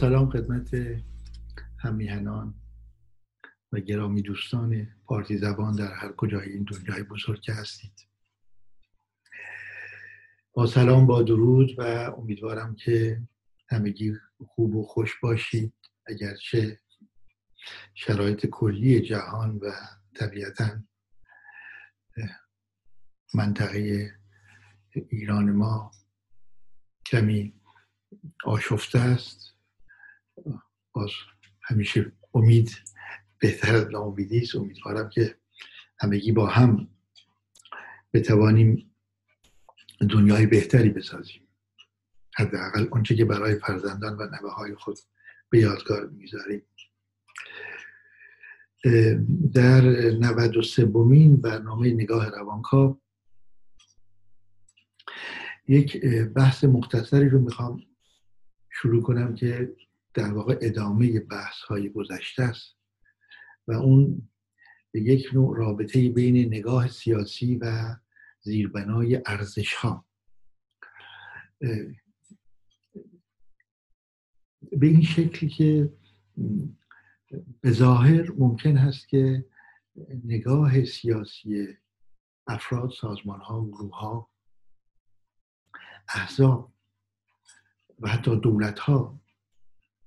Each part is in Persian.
سلام خدمت همیهنان و گرامی دوستان پارتی زبان در هر کجای این دنیای بزرگ هستید. با سلام با درود و امیدوارم که همگی خوب و خوش باشید. اگرچه شرایط کلی جهان و طبیعتا منطقه ایران ما کمی آشفته است. باز همیشه امید بهتر از ناامیدی است. امیدوارم که همگی با هم بتوانیم دنیای بهتری بسازیم. حداقل آنچه که برای فرزندان و نوه های خود به یادگار می‌گذاریم. در 93 بومین برنامه نگاه روانکاو یک بحث مختصری رو می‌خوام شروع کنم که در واقع ادامه بحث های گذشته است و اون یک نوع رابطه بین نگاه سیاسی و زیربنای ارزش ها به این شکلی که به ظاهر ممکن هست که نگاه سیاسی افراد سازمان ها گروه ها احزاب و حتی دولت ها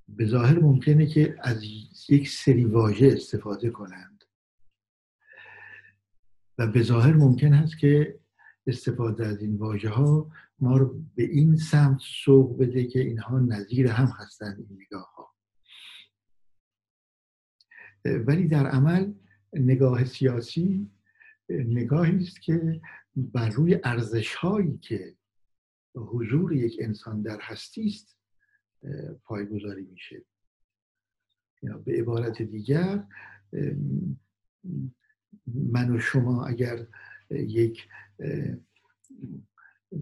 به ظاهر ممکنه که از یک سری واژه استفاده کنند. و به ظاهر ممکن هست که استفاده از این واژه ها ما رو به این سمت سوق بده که اینها نظیر هم هستند این نگاه ها ولی در عمل نگاه سیاسی نگاهی است که بر روی ارزش هایی که حضور یک انسان در هستی است پایگذاری میشه. یا به عبارت دیگر من و شما اگر یک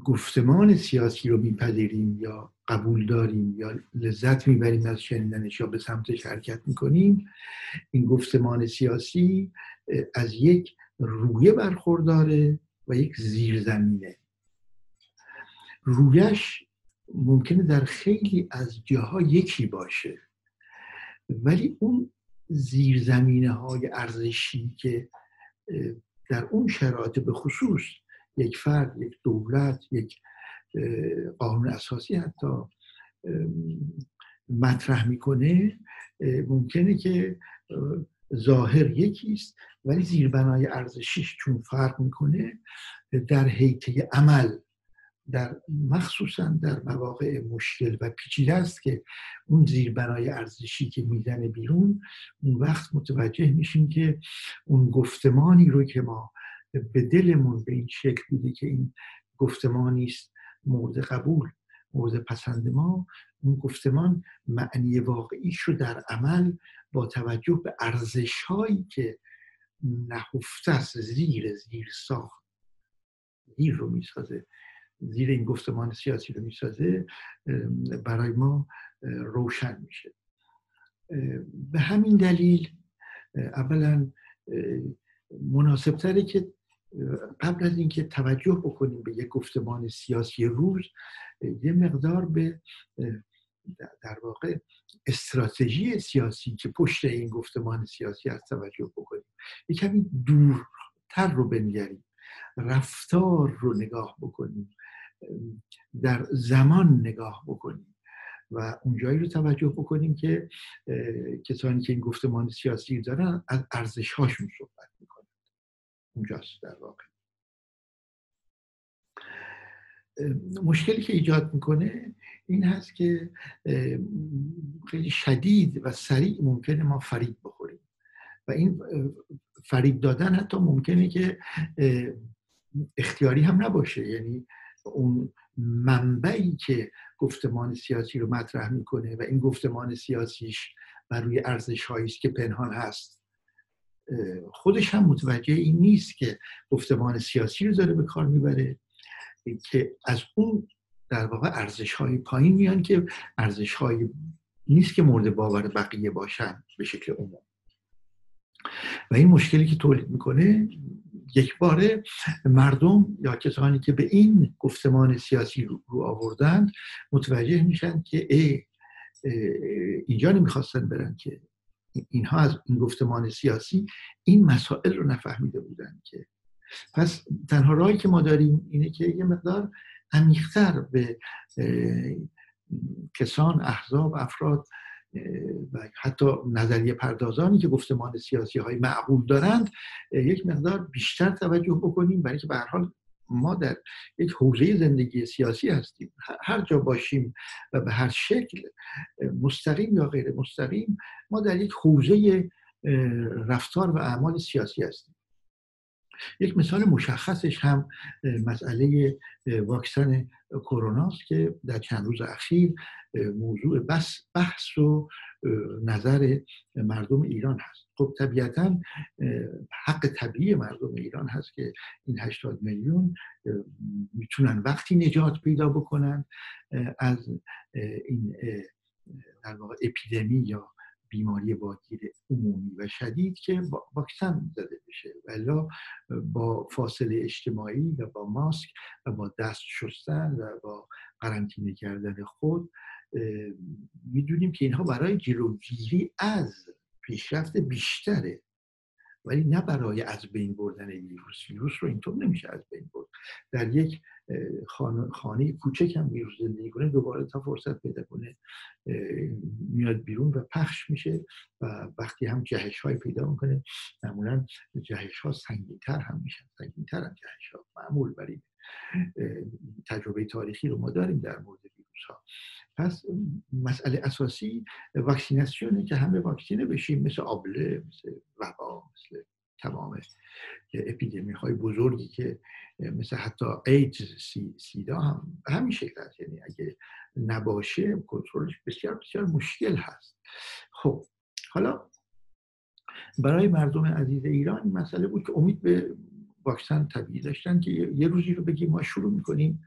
گفتمان سیاسی رو میپذیریم یا قبول داریم یا لذت می‌بریم از شنیدنش یا به سمتش حرکت می‌کنیم این گفتمان سیاسی از یک رویه برخورداره و یک زیرزمینه. رویش ممکنه در خیلی از جاها یکی باشه. ولی اون زیرزمینه های ارزشی که در اون شرایط به خصوص یک فرد یک دولت یک قانون اساسی حتی مطرح می‌کنه ممکنه که ظاهر یکیست ولی زیربنای ارزشیش چون فرق می‌کنه در حیطه عمل در مخصوصا در مواقع مشکل و پیچیده است که اون زیربنای ارزشی که می‌زنه بیرون اون وقت متوجه میشیم که اون گفتمانی رو که ما به دلمون به این شکل بوده که این گفتمانی است مورد قبول مورد پسند ما اون گفتمان معنی واقعیش رو در عمل با توجه به ارزش هایی که نهفته است زیر زیر ساخت زیر رو می‌سازه. زیر این گفتمان سیاسی رو می‌سازه برای ما روشن میشه. به همین دلیل اولا مناسب تره که قبل از اینکه توجه بکنیم به یک گفتمان سیاسی روز یه مقدار به در واقع استراتژی سیاسی که پشت این گفتمان سیاسی از توجه بکنیم یک کمی دورتر رو بنگریم رفتار رو نگاه بکنیم. در زمان نگاه بکنیم و اونجایی رو توجه بکنیم که کسانی که این گفتمان سیاسی دارن از ارزش هاشون صحبت می‌کنند اونجاست در واقع. مشکلی که ایجاد می‌کنه این هست که خیلی شدید و سریع ممکنه ما فریب بخوریم. و این فریب دادن حتی ممکنه که اختیاری هم نباشه. یعنی اون منبعی که گفتمان سیاسی رو مطرح می‌کنه و این گفتمان سیاسیش بر روی ارزش است که پنهان هست. خودش هم متوجه این نیست که گفتمان سیاسی رو داره به کار می‌بره که از اون در واقع ارزش های پایین میان که ارزش های نیست که مورد باور بقیه باشن به شکل عموم. و این مشکلی که تولید می‌کنه یک باره مردم یا کسانی که به این گفتمان سیاسی رو, آوردند متوجه میشن که ای اینجا نمی‌خواستن برن که اینها از این گفتمان سیاسی این مسائل رو نفهمیده بودن که. پس تنها راهی که ما داریم اینه که یه مقدار عمیقتر به کسان احزاب افراد و حتی نظریه پردازانی که گفتمان سیاسی های معقول دارند یک مقدار بیشتر توجه بکنیم. برای که به حال ما در یک حوزه زندگی سیاسی هستیم. هر جا باشیم و به هر شکل مستقیم یا غیر مستقیم ما در یک حوزه رفتار و اعمال سیاسی هستیم. یک مثال مشخصش هم مسئله واکسن کرونا است که در چند روز اخیر موضوع بس بحث و نظر مردم ایران هست. خب طبیعتا حق طبیعی مردم ایران هست که این 80 میلیون می‌تونن وقتی نجات پیدا بکنن از این در واقع اپیدمی یا بیماری واگیر عمومی و شدید که واکسن زده بشه ولی با فاصله اجتماعی و با ماسک و با دست شستن و با قرنطینه کردن خود می‌دونیم که اینها برای جلوگیری از پیشرفت بیشتره. ولی نه برای از بین بردن ویروس. ویروس رو اینطور نمیشه از بین برد. در یک خانه, کوچک هم ویروس زندگی کنه دوباره تا فرصت پیدا کنه میاد بیرون و پخش میشه و وقتی هم جهش های پیدا می‌کنه معمولا جهش ها هم میشن. سنگین تر هم جهش ها معمول برای تجربه تاریخی رو ما داریم در مورد ویروس ها پس مسئله اساسی واکسیناسیونه که همه واکسینه بشیم مثل آبله مثل وبا مثل تمام اپیدمی های بزرگی که مثل حتی ایدز سی، سیدا هم همین شکل یعنی اگه نباشه کنترلش بسیار بسیار مشکل هست. خب حالا برای مردم عزیز ایران این مسئله بود که امید به واکسن طبیعی داشتن که یه روزی رو بگیم ما شروع می‌کنیم.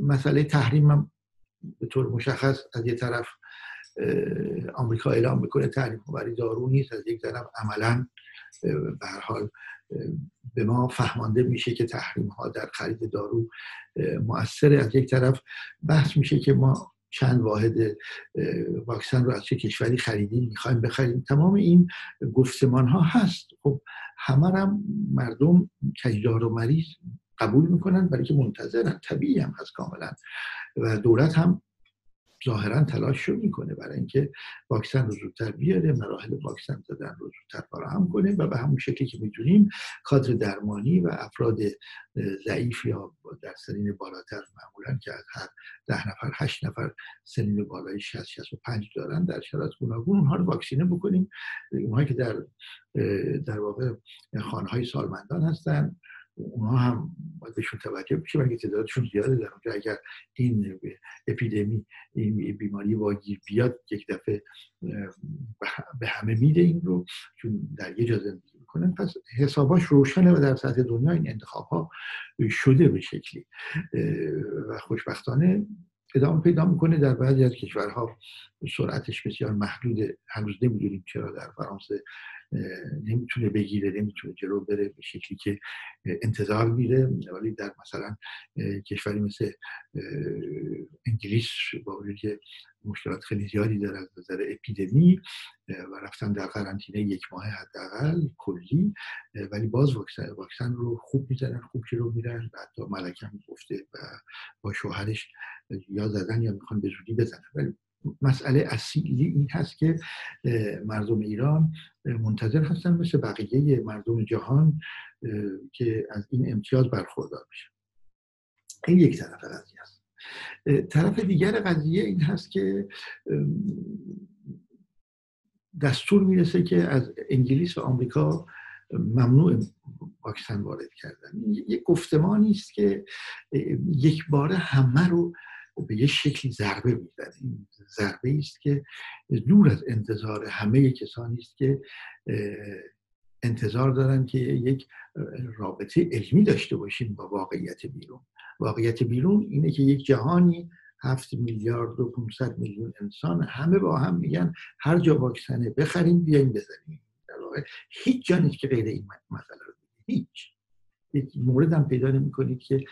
مسئله تحریم هم به طور مشخص از یه طرف آمریکا اعلام می‌کنه تحریم برای دارو نیست از یک طرف عملا به حال به ما فهمانده میشه که تحریم ها در خرید دارو مؤثره از یک طرف بحث میشه که ما چند واحد واکسن رو از چه کشوری خریدیم می‌خوایم بخریم. تمام این گفتمان ها هست. خب همه هم مردم کجدار و مریض قبول می‌کنن برای که منتظرن. طبیعی هم هست کاملا. و دولت هم ظاهرا تلاش رو می‌کنه برای اینکه واکسن رو زودتر بیاره مراحل واکسن دادن رو زودتر فراهم کنه و به همون شکلی که می‌دونیم کادر درمانی و افراد ضعیف یا در سنین بالاتر معمولا که از هر ده نفر هشت نفر سنین بالای 60 65 دارن در شرایط گوناگون اونها رو واکسینه بکنیم. اونهایی که در در واقع خانه های سالمندان هستن اونها هم باید بهشون توجه بشه برای تعدادشون زیاده در اونجا. اگر این اپیدمی این بیماری واگیر بیاد یک دفعه به همه میده این رو چون در یه جا زندگی می‌کنن. پس حساباش روشنه و در سطح دنیا این انتخاب ها شده به شکلی. و خوشبختانه ادامه پیدا می‌کنه در بعضی از کشورها. سرعتش بسیار محدوده. هنوز نمی‌دونیم چرا در فرانسه نمی‌تونه بگیره نمی‌تونه جلو بره به شکلی که انتظار میره. ولی در مثلا کشوری مثل انگلیس با وجود مشکلات خیلی زیادی داره از نظر اپیدمی و رفتن در قرنطینه یک ماه حداقل کلی ولی باز واکسن, واکسن رو خوب می‌زنن خوب جلو میرن و حتی ملکه هم گفته و با شوهرش یا زدن یا می‌خوان به زودی بزنن. ولی مسئله اصیلی این هست که مردم ایران منتظر هستن مثل بقیه مردم جهان که از این امتیاز برخوردار بشن این یک طرف قضیه است. طرف دیگر قضیه این هست که دستور می‌رسه که از انگلیس و آمریکا ممنوع واکسن وارد کردن. یک گفتمانی است که یک باره همه رو به یه شکلی ضربه می‌زنه این ضربه است که دور از انتظار همه کسانی است که انتظار دارن که یک رابطه علمی داشته باشیم با واقعیت بیرون. واقعیت بیرون اینه که یک جهانی هفت میلیارد و 500 میلیون انسان همه با هم میگن هر جا واکسنه بخریم بیایم بزنیم. در واقع هیچ جا نیست که غیر این مسئله رو هیچ. مورد هم پیدا نمی کنید که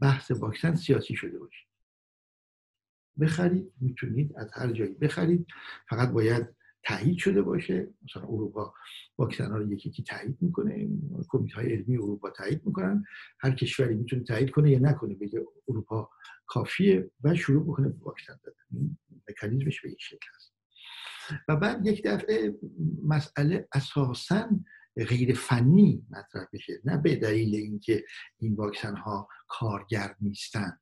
بحث واکسن سیاسی شده باشه. بخرید می‌تونید از هر جایی بخرید. فقط باید تایید شده باشه. مثلا اروپا واکسن ها رو یکی یکی تایید می‌کنه. کمیته های علمی اروپا تایید می‌کنن. هر کشوری می‌تونه تایید کنه یا نکنه بگه اروپا کافیه و شروع بکنه واکسن دادن. مکانیزمش به این شکل هست و بعد یک دفعه مسئله اساسا غیر فنی مطرح بشه نه به دلیل اینکه این واکسن ها کارگر نیستن.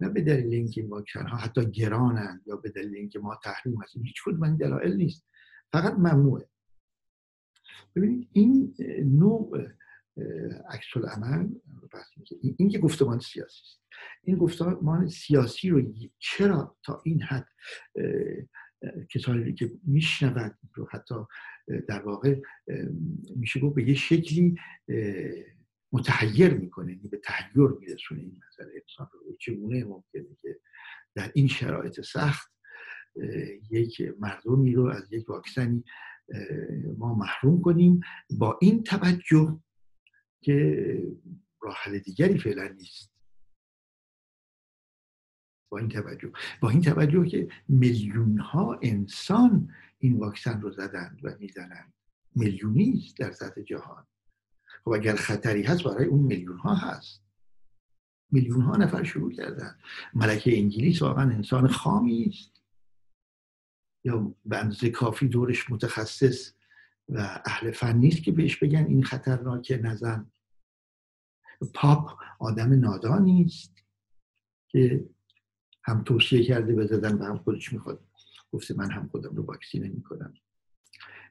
نه به دلیل اینکه این واکسن ها حتی گرانند یا به دلیل اینکه ما تحریم هستیم هیچ کدوم این دلایل نیست. فقط ممنوعه. ببینید این نوع عکس عمل این که گفتمان سیاسی است. این گفتمان سیاسی رو چرا تا این حد کسانی که میشنود رو حتی در واقع میشه گفت به یه شکلی متحیر می‌کنه یعنی به تحیر میرسونه این مسئله انسان رو. چگونه ممکنه که در این شرایط سخت یک مردمی رو از یک واکسنی ما محروم کنیم با این توجه که راه دیگری فعلا نیست. با این توجه. با این توجه که میلیون ها انسان این واکسن رو زدند و می‌زنند. میلیونی در سطح جهان. خب اگر خطری هست برای اون میلیون ها هست. میلیون ها نفر شروع کردن. ملکه انگلیس واقعا انسان خامی است. یا به کافی دورش متخصص و اهل فن نیست که بهش بگن این خطرناکه نزن پاپ آدم نادانی است که هم توصیه کرده بزدن و هم خودش می‌خواد. گفته من هم خودم رو واکسینه می‌کنم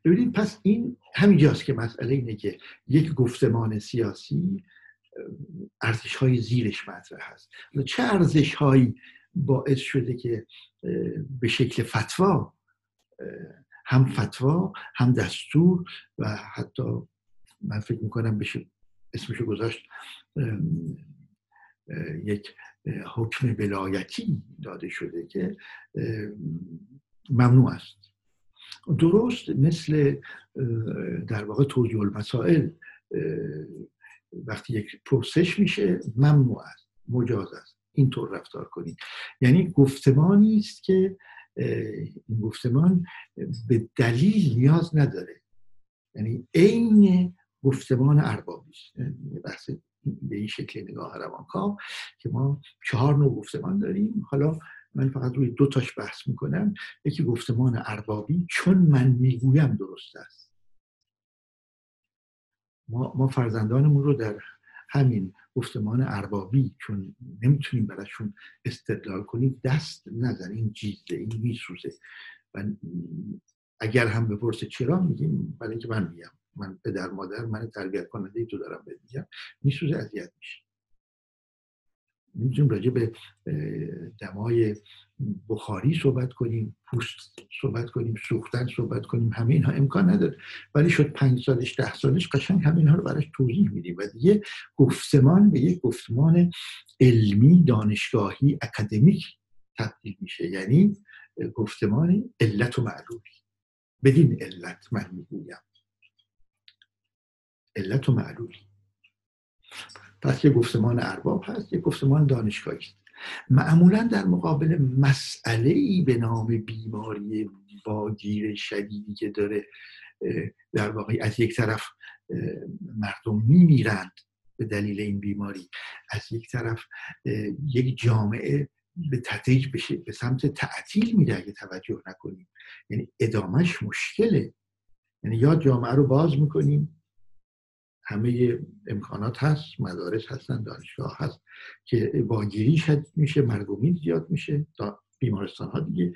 ببینید پس این همینجاست که مسئله اینه که یک گفتمان سیاسی ارزش های زیرش مطرح هست. چه ارزش هایی باعث شده که به شکل فتوا هم فتوا هم دستور و حتی من فکر می‌کنم بشه اسمشو گذاشت یک حکم ولایتی داده شده که ممنوع است. درست مثل در واقع توجیه المسائل وقتی یک پرسش میشه ممنوع است مجاز است. اینطور رفتار کنید. یعنی گفتمانی است که این گفتمان به دلیل نیاز نداره. یعنی عین گفتمان اربابی است. یعنی بحث به این شکل نگاه روانکاو که ما چهار نوع گفتمان داریم. حالا من فقط روی دو تاش بحث می‌کنم. یکی گفتمان اربابی چون من می‌گویم درست است. ما, ما فرزندانمون رو در همین گفتمان اربابی چون نمی‌تونیم براشون استدلال کنیم دست نزن. این جیزه این میسوزه. و اگر هم بپرسه چرا میگیم برای اینکه من میگم من پدر مادر من تربیت کننده ای تو دارم بهت میگم. میسوزه اذیت میشه می‌تونیم راجع به دمای بخاری صحبت کنیم پوست صحبت کنیم سوختن صحبت کنیم همه اینها امکان نداره. ولی شد پنج سالش ده سالش قشنگ همه اینها رو براش توضیح میدیم. و دیگه گفتمان به یک گفتمان علمی دانشگاهی اکادمیک تبدیل میشه. یعنی گفتمان علت و معلولی. بدین علت من می‌گویم. علت و معلولی. پس یه گفتمان ارباب هست یه گفتمان دانشگاهی است. معمولا در مقابل مسئله ای به نام بیماری واگیر شدیدی که داره در واقع از یک طرف مردم میمیرند به دلیل این بیماری از یک طرف یک جامعه به تدریج بشه به سمت تعطیل میره اگه توجه نکنیم. یعنی ادامش مشکله. یعنی یا جامعه رو باز می‌کنیم همه امکانات هست مدارس هستن دانشگاه هست که باگیری شد میشه مرگومید زیاد میشه. بیمارستان ها دیگه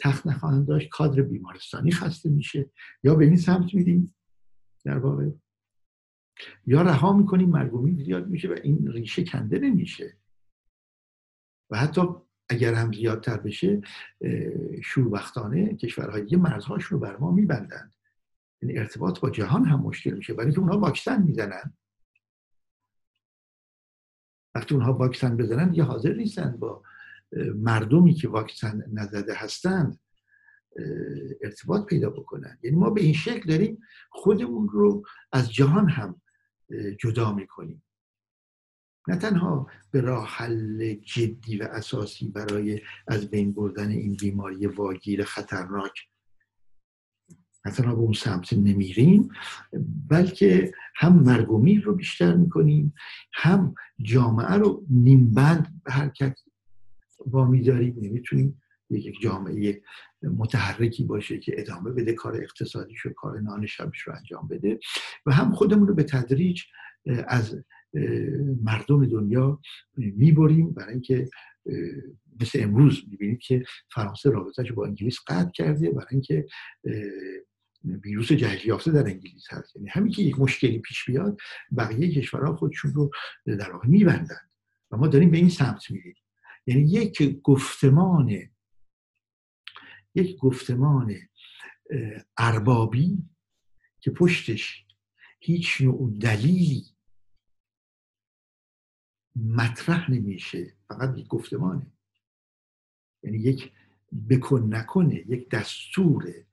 تخت نخواهند داشت. کادر بیمارستانی خسته میشه. یا به این سمت میدیم در واقع. یا رها می‌کنیم مرگومید زیاد میشه و این ریشه کنده نمیشه. و حتی اگر هم زیادتر بشه شوربختانه کشورهای دیگه مرزهاش رو بر ما میبندند یعنی ارتباط با جهان هم مشکل میشه. برای اینکه اونها واکسن می‌زنن. وقتی اونها واکسن بزنن یه حاضر نیستن با مردمی که واکسن نزده هستند ارتباط پیدا بکنن. یعنی ما به این شکل داریم خودمون رو از جهان هم جدا می‌کنیم. نه تنها به راه حل جدی و اساسی برای از بین بردن این بیماری واگیر خطرناک تنها به اون سمت نمیریم بلکه هم مرگ رو بیشتر می‌کنیم هم جامعه رو نیمبند به حرکت وامی داریم نمی‌تونیم یک جامعه متحرکی باشه که ادامه بده کار اقتصادیش و کار نان شبش رو انجام بده و هم خودمون رو به تدریج از مردم دنیا می‌بریم. برای اینکه مثل امروز می‌بینید که فرانسه رابطهش با انگلیس قطع کرده. برای اینکه ویروس جهش یافته در انگلیس هست. یعنی همین که یک مشکلی پیش بیاد بقیه کشورها خودشون رو در واقع میبندن و ما داریم به این سمت میریم. یعنی یک گفتمان یک گفتمان اربابی که پشتش هیچ نوع دلیلی مطرح نمیشه فقط یک گفتمانه. یعنی یک بکن نکنه یک دستوره.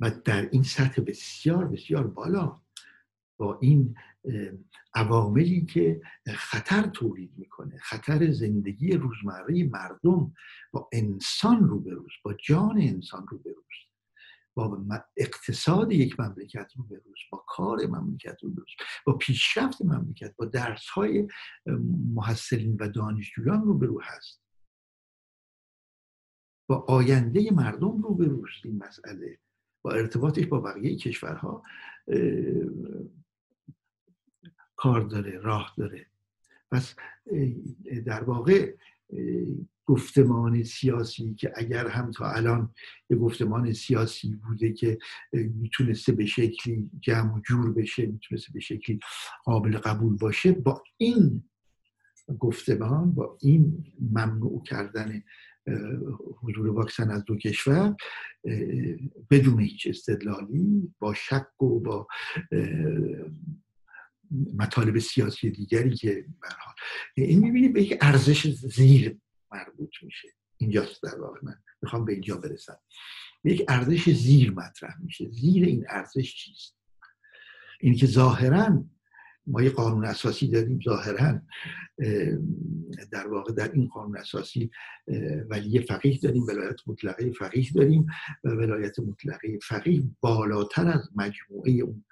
و در این سطح بسیار بسیار بالا با این عواملی که خطر تولید می‌کنه خطر زندگی روزمره مردم با انسان روبروز با جان انسان روبروز با اقتصاد یک مملکت رو بروز با کار مملکت رو بروز با پیشرفت مملکت با درس های محصلین و دانشجویان رو برو هست. با آینده مردم رو بروز این مسئله. با ارتباطش با بقیه کشورها کار داره راه داره. پس در واقع گفتمان سیاسی که اگر هم تا الان یه گفتمان سیاسی بوده که می‌تونسته به شکلی جمع و جور بشه می‌تونسته به شکلی قابل قبول باشه با این گفتمان با این ممنوع کردن حضور واکسن از دو کشور بدون هیچ استدلالی با شک و با مطالب سیاسی دیگری که برحال این می‌بینیم به یک ارزش زیر مربوط میشه. اینجاست در واقع من می‌خوام به اینجا برسم. یک ارزش زیر مطرح میشه. زیر این ارزش چیست؟ این که ظاهرا ما یه قانون اساسی داریم ظاهرا در واقع در این قانون اساسی ولی فقیه داریم ولایت مطلقه فقیه داریم و ولایت مطلقه فقیه بالاتر از مجموعه اون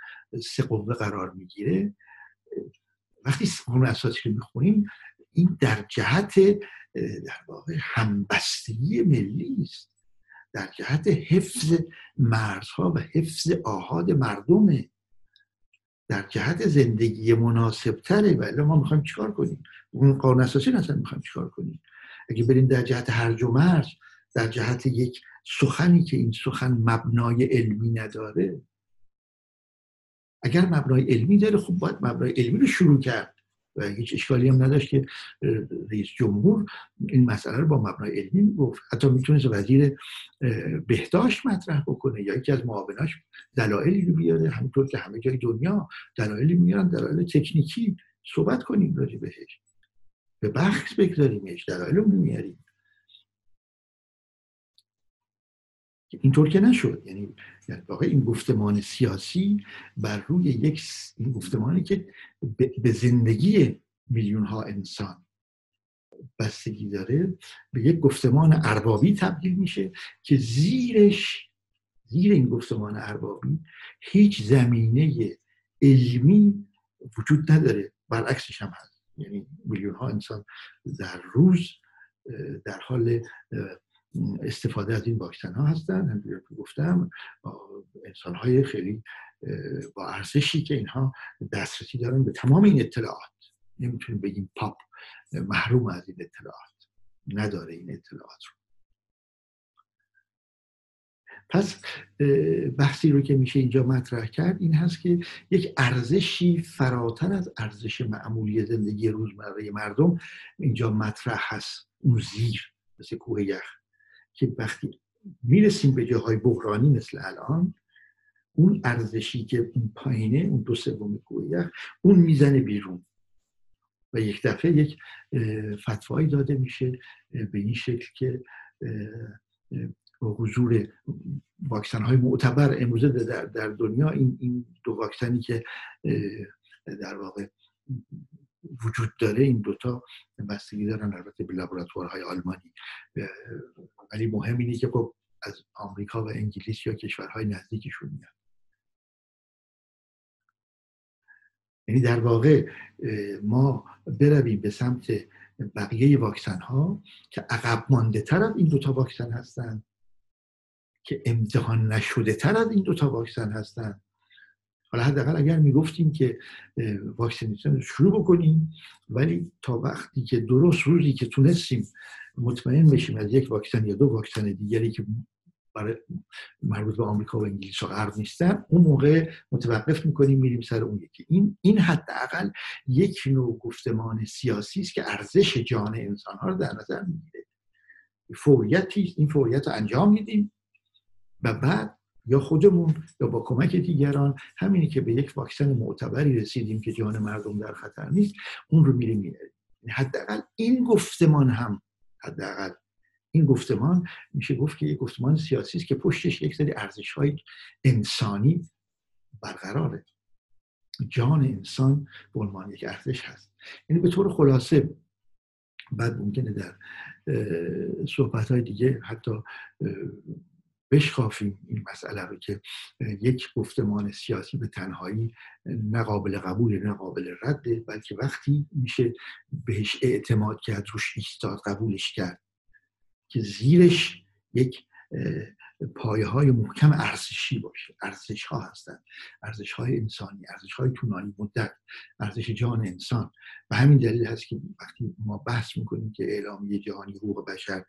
سه قوه قرار می‌گیره. وقتی قانون اساسی رو می‌خونیم این در جهت در واقع همبستگی ملی است. در جهت حفظ مرزها و حفظ آهاد مردمه در جهت زندگی مناسب تره ولی ما می‌خوایم چیکار کنیم؟ اون قانون اساسی اصلا می‌خوایم چیکار کنیم؟ اگه بریم در جهت هرج و مرز در جهت یک سخنی که این سخن مبنای علمی نداره اگر مبنای علمی داره خب باید مبنای علمی رو شروع کرد. و هیچ اشکالی هم نداشت که رئیس جمهور این مسئله رو با مبنای علمی گفت. حتی می‌تونست وزیر بهداشت مطرح بکنه یا یکی از معاوناش دلایلی رو بیاره. همینطور که همه جای دنیا دلایلی میارن دلایل تکنیکی صحبت کنیم راجع بهش. به بحث بگذاریمش دلایل رو میاریم اینطور که نشد. یعنی واقع این گفتمان سیاسی بر روی یک این گفتمانی که به زندگی میلیون ها انسان بستگی داره به یک گفتمان اربابی تبدیل میشه که زیرش زیر این گفتمان اربابی هیچ زمینه علمی وجود نداره. برعکسش هم هست. یعنی میلیون ها انسان در روز در حال استفاده از این واکسن ها هستن همونجور که گفتم. انسان های خیلی با ارزشی که اینها دسترسی دارن به تمام این اطلاعات. نمی‌تونیم بگیم پاپ محروم از این اطلاعات. نداره این اطلاعات رو. پس بحثی رو که میشه اینجا مطرح کرد این هست که یک ارزشی فراتر از ارزش معمولی زندگی روزمره مردم اینجا مطرح هست. اون زیر مثل کوه یخ. که وقتی می‌رسیم به جاهای بحرانی مثل الان اون ارزشی که اون پایینه اون دو سوم کوه اون می‌زنه بیرون. و یک دفعه یک فتوایی داده میشه به این شکل که حضور واکسن های معتبر امروزه در, در دنیا این, این دو واکسنی که در واقع وجود داره این دوتا بستگی دارن البته به لابراتوارهای آلمانی ولی مهم اینه که خب از آمریکا و انگلیس یا کشورهای نزدیکشون میاد. یعنی در واقع ما برویم به سمت بقیه واکسن ها که عقب مانده تر از این دوتا واکسن هستن که امتحان نشده تر از این دوتا واکسن هستن. حالا حداقل اگر می‌گفتیم که واکسینیشن رو شروع بکنیم ولی تا وقتی که درست روزی که تونستیم مطمئن بشیم از یک واکسن یا دو واکسن دیگری که برای مربوط به آمریکا و انگلیس و غرب نیستن اون موقع متوقف می‌کنیم میریم سر اون یکی. این این حداقل یک نوع گفتمان سیاسی است که ارزش جان انسان ها رو در نظر می‌گیره. فوریتی این فوریت رو انجام میدیم و بعد یا خودمون یا با کمک دیگران. همینی که به یک واکسن معتبری رسیدیم که جان مردم در خطر نیست اون رو میریم میاریم حداقل این گفتمان هم حداقل این گفتمان میشه گفت که یک گفتمان سیاسی است که پشتش یک سری ارزش های انسانی برقراره. جان انسان به عنوان یک ارزش هست. یعنی به طور خلاصه بعد ممکنه در صحبت های دیگه حتی بشکافیم این مسئله رو که یک گفتمان سیاسی به تنهایی نه قبول نه قابل رده بلکه وقتی میشه بهش اعتماد کرد روش ایستاد قبولش کرد که زیرش یک پایه های محکم ارزشی باشه. ارزش ها هستن. ارزش های انسانی ارزش های طولانی مدت ارزش جان انسان. و همین دلیل هست که وقتی ما بحث می‌کنیم که اعلامیه جهانی حقوق بشر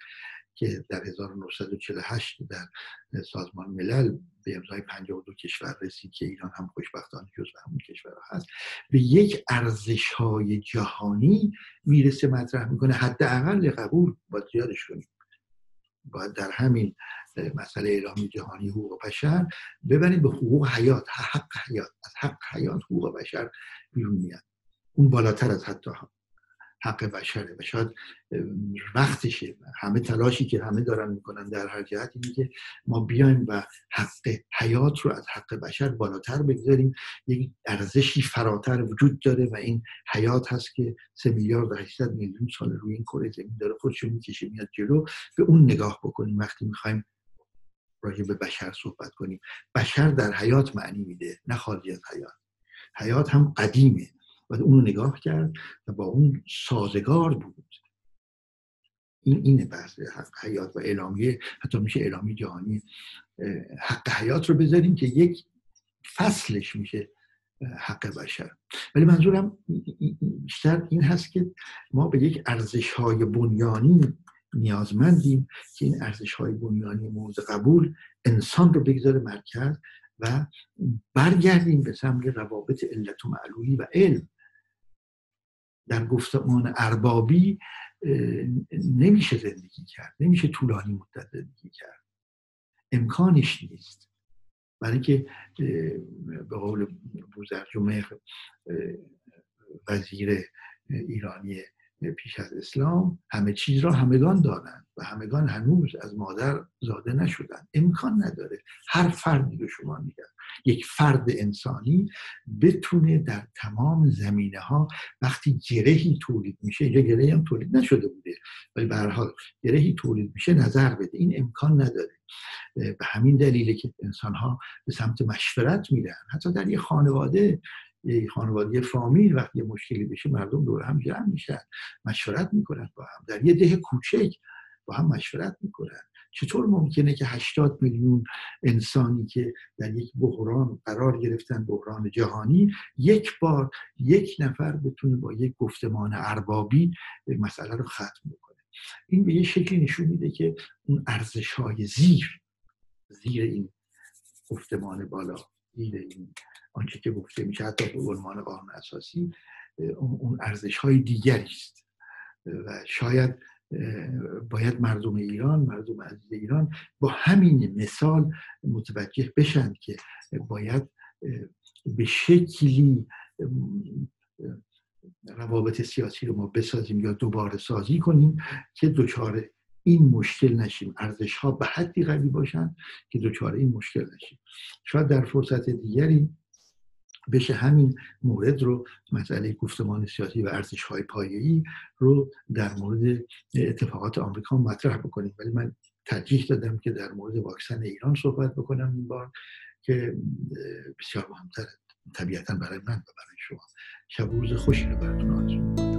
که در 1948 در سازمان ملل به امضای 52 کشور رسید که ایران هم خوشبختانه جز همون کشور هست به یک ارزش های جهانی می‌رسه مطرح می‌کنه. حداقل قبول باید زیادش کنیم. باید در همین مسئله اعلامی جهانی حقوق بشر ببرید به حقوق حیات حق حیات از حق حیات حقوق بشر بیرون میاد. اون بالاتر از حتی حق بشره و شاید وقتشه همه تلاشی که همه دارن می‌کنن در هر جهت اینه که ما بیایم و حق حیات رو از حق بشر بالاتر بگذاریم. یک ارزشی فراتر وجود داره و این حیات هست که سه میلیارد و 800 میلیون سال روی این کره زمین داره خودشو می‌کشه میاد جلو. به اون نگاه بکنیم. وقتی می‌خوایم راجع به بشر صحبت کنیم. بشر در حیات معنی میده نه خالی از حیات. حیات هم قدیمه. باید اون رو نگاه کرد و با اون سازگار بود. این اینه بحث حق حیات و اعلامیه حتی میشه اعلامی جهانی حق حیات رو بذاریم که یک فصلش میشه حق بشر. ولی منظورم بیشتر این هست که ما به یک ارزش های بنیانی نیازمندیم که این ارزش های بنیانی مورد قبول انسان رو بگذاره مرکز و برگردیم به سمت روابط علت و معلولی و علم. در گفتمان اربابی نمیشه زندگی کرد نمیشه طولانی مدت زندگی کرد. امکانش نیست. برای که به قول بوزرجمه وزیر ایرانی پیش از اسلام همه چیز را همگان دارند و همگان هنوز از مادر زاده نشدن امکان نداره. هر فردی رو شما میگن یک فرد انسانی بتونه در تمام زمینه ها وقتی گرهی تولید میشه اینجا گرهی هم تولید نشده بوده ولی به هر گرهی تولید میشه نظر بده. این امکان نداره. به همین دلیله که انسان ها به سمت مشورت میرن. حتی در یه خانواده یه خانواده فامیل وقتی مشکلی بشه مردم دور هم جمع میشن مشورت می‌کنن با هم. در یه ده کوچک با هم مشورت می‌کنن. چطور ممکنه که 80 میلیون انسانی که در یک بحران قرار گرفتن بحران جهانی یک بار یک نفر بتونه با یک گفتمان اربابی مسئله رو ختم بکنه؟ این به یه شکلی نشون میده که اون ارزش های زیر زیر این گفتمان بالا زیر این آنچه که گفته میشه حتی به عنوان قانون اساسی اون ارزش های دیگری است. و شاید باید مردم ایران مردم عزیز ایران با همین مثال متوجه بشن که باید به شکلی روابط سیاسی رو ما بسازیم یا دوباره سازی کنیم که دچار این مشکل نشیم. ارزش ها به حدی قوی باشن که دچار این مشکل نشیم. شاید در فرصت دیگری بشه همین مورد رو مسئله گفتمان سیاسی و ارزش های پایه‌ای رو در مورد اتفاقات آمریکا مطرح بکنیم. ولی من ترجیح دادم که در مورد واکسن ایران صحبت بکنم این بار که بسیار مهمتر طبیعتا برای من و برای شما. شب روز خوشی رو براتون آرزو